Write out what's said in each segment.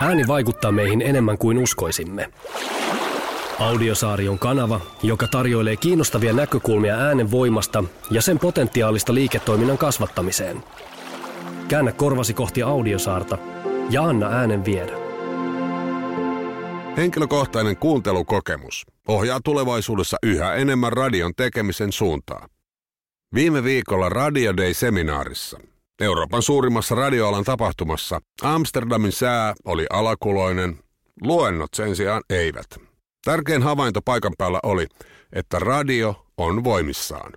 Ääni vaikuttaa meihin enemmän kuin uskoisimme. Audiosaari on kanava, joka tarjoilee kiinnostavia näkökulmia äänen voimasta ja sen potentiaalista liiketoiminnan kasvattamiseen. Käännä korvasi kohti audiosaarta ja anna äänen viedä. Henkilökohtainen kuuntelukokemus ohjaa tulevaisuudessa yhä enemmän radion tekemisen suuntaan. Viime viikolla Radio Day-seminaarissa, Euroopan suurimmassa radioalan tapahtumassa, Amsterdamin sää oli alakuloinen, luennot sen sijaan eivät. Tärkein havainto paikan päällä oli, että radio on voimissaan.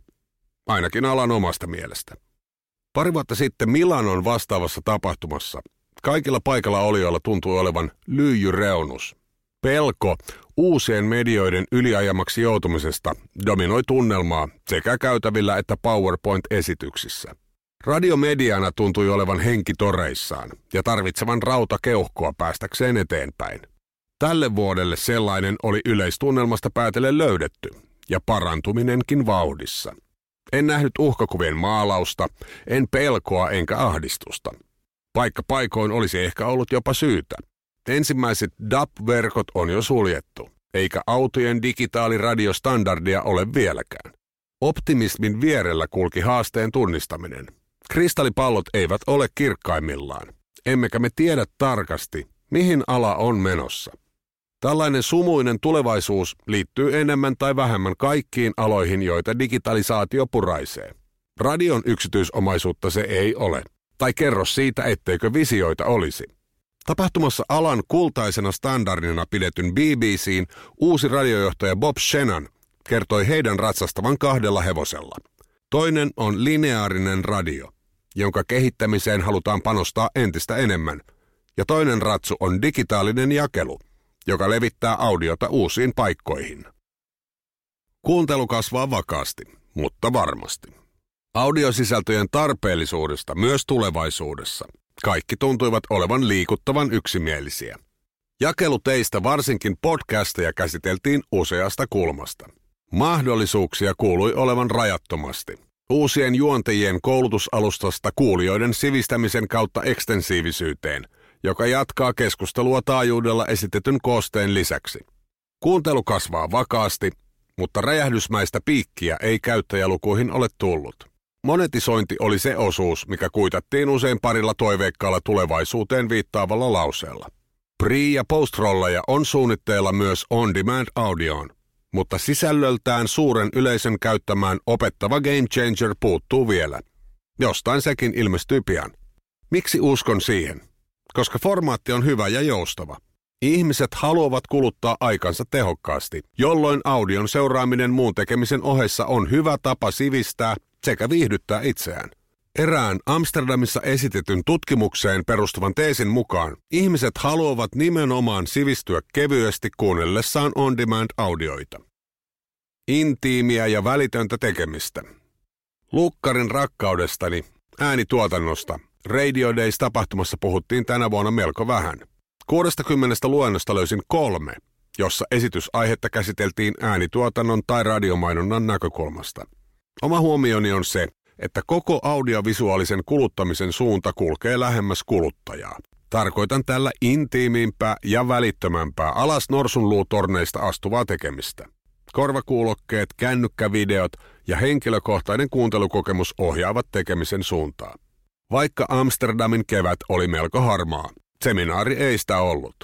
Ainakin alan omasta mielestä. Pari vuotta sitten Milanon vastaavassa tapahtumassa kaikilla paikalla olijoilla tuntui olevan lyijyreunus. Pelko uusien medioiden yliajamaksi joutumisesta dominoi tunnelmaa sekä käytävillä että PowerPoint-esityksissä. Radiomediana tuntui olevan henki toreissaan ja tarvitsevan rautakeuhkoa päästäkseen eteenpäin. Tälle vuodelle sellainen oli yleistunnelmasta päätellen löydetty ja parantuminenkin vauhdissa. En nähnyt uhkakuvien maalausta, en pelkoa enkä ahdistusta. Paikka paikoin olisi ehkä ollut jopa syytä. Ensimmäiset DAP-verkot on jo suljettu, eikä autojen digitaaliradiostandardia ole vieläkään. Optimismin vierellä kulki haasteen tunnistaminen. Kristallipallot eivät ole kirkkaimmillaan, emmekä me tiedä tarkasti, mihin ala on menossa. Tällainen sumuinen tulevaisuus liittyy enemmän tai vähemmän kaikkiin aloihin, joita digitalisaatio puraisee. Radion yksityisomaisuutta se ei ole. Tai kerro siitä, etteikö visioita olisi. Tapahtumassa alan kultaisena standardina pidetyn BBCin uusi radiojohtaja Bob Shannon kertoi heidän ratsastavan kahdella hevosella. Toinen on lineaarinen radio, jonka kehittämiseen halutaan panostaa entistä enemmän. Ja toinen ratsu on digitaalinen jakelu, joka levittää audiota uusiin paikkoihin. Kuuntelu kasvaa vakaasti, mutta varmasti. Audiosisältöjen tarpeellisuudesta myös tulevaisuudessa. Kaikki tuntuivat olevan liikuttavan yksimielisiä. Jakeluteistä varsinkin podcasteja käsiteltiin useasta kulmasta. Mahdollisuuksia kuului olevan rajattomasti. Uusien juontajien koulutusalustasta kuulijoiden sivistämisen kautta ekstensiivisyyteen, joka jatkaa keskustelua taajuudella esitetyn koosteen lisäksi. Kuuntelu kasvaa vakaasti, mutta räjähdysmäistä piikkiä ei käyttäjälukuihin ole tullut. Monetisointi oli se osuus, mikä kuitattiin usein parilla toiveikkaalla tulevaisuuteen viittaavalla lauseella. Pre- ja post-rolleja on suunnitteilla myös on-demand audioon, mutta sisällöltään suuren yleisön käyttämään opettava Game Changer puuttuu vielä. Jostain sekin ilmestyy pian. Miksi uskon siihen? Koska formaatti on hyvä ja joustava. Ihmiset haluavat kuluttaa aikansa tehokkaasti, jolloin audion seuraaminen muun tekemisen ohessa on hyvä tapa sivistää sekä viihdyttää itseään. Erään Amsterdamissa esitetyn tutkimukseen perustuvan teesin mukaan ihmiset haluavat nimenomaan sivistyä kevyesti kuunnellessaan on-demand-audioita. Intiimiä ja välitöntä tekemistä. Lukkarin rakkaudestani, äänituotannosta, Radio Days tapahtumassa puhuttiin tänä vuonna melko vähän. 60 luennosta löysin kolme, jossa esitysaihetta käsiteltiin äänituotannon tai radiomainonnan näkökulmasta. Oma huomioni on se, että koko audiovisuaalisen kuluttamisen suunta kulkee lähemmäs kuluttajaa. Tarkoitan tällä intiimimpää ja välittömämpää alas norsunluutorneista astuvaa tekemistä. Korvakuulokkeet, kännykkävideot ja henkilökohtainen kuuntelukokemus ohjaavat tekemisen suuntaa. Vaikka Amsterdamin kevät oli melko harmaa, seminaari ei sitä ollut.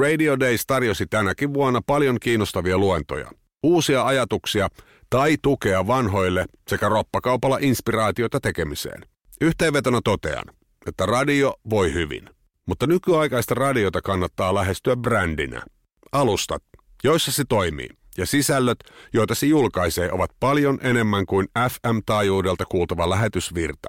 Radio Days tarjosi tänäkin vuonna paljon kiinnostavia luentoja, uusia ajatuksia tai tukea vanhoille sekä roppakaupalla inspiraatiota tekemiseen. Yhteenvetona totean, että radio voi hyvin, mutta nykyaikaista radiota kannattaa lähestyä brändinä. Alustat, joissa se toimii, ja sisällöt, joita se julkaisee, ovat paljon enemmän kuin FM-taajuudelta kuultava lähetysvirta.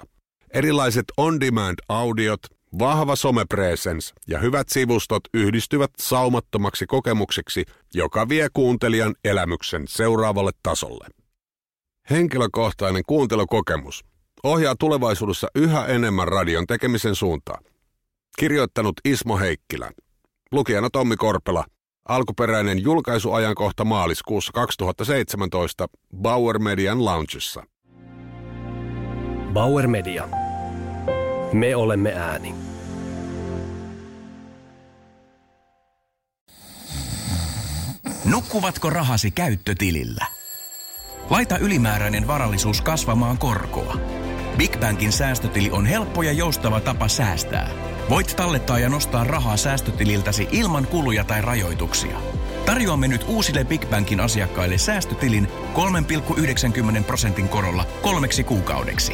Erilaiset on-demand-audiot Vahva somepresens ja hyvät sivustot yhdistyvät saumattomaksi kokemukseksi, joka vie kuuntelijan elämyksen seuraavalle tasolle. Henkilökohtainen kuuntelukokemus ohjaa tulevaisuudessa yhä enemmän radion tekemisen suuntaan. Kirjoittanut Ismo Heikkilä. Lukijana Tommi Korpela. Alkuperäinen julkaisuajankohta maaliskuussa 2017 Bauer Median Loungeissa. Bauer Media. Me olemme ääni. Nukkuvatko rahasi käyttötilillä? Laita ylimääräinen varallisuus kasvamaan korkoa. Big Bankin säästötili on helppo ja joustava tapa säästää. Voit tallettaa ja nostaa rahaa säästötililtäsi ilman kuluja tai rajoituksia. Tarjoamme nyt uusille Big Bankin asiakkaille säästötilin 3,90 prosentin korolla kolmeksi kuukaudeksi.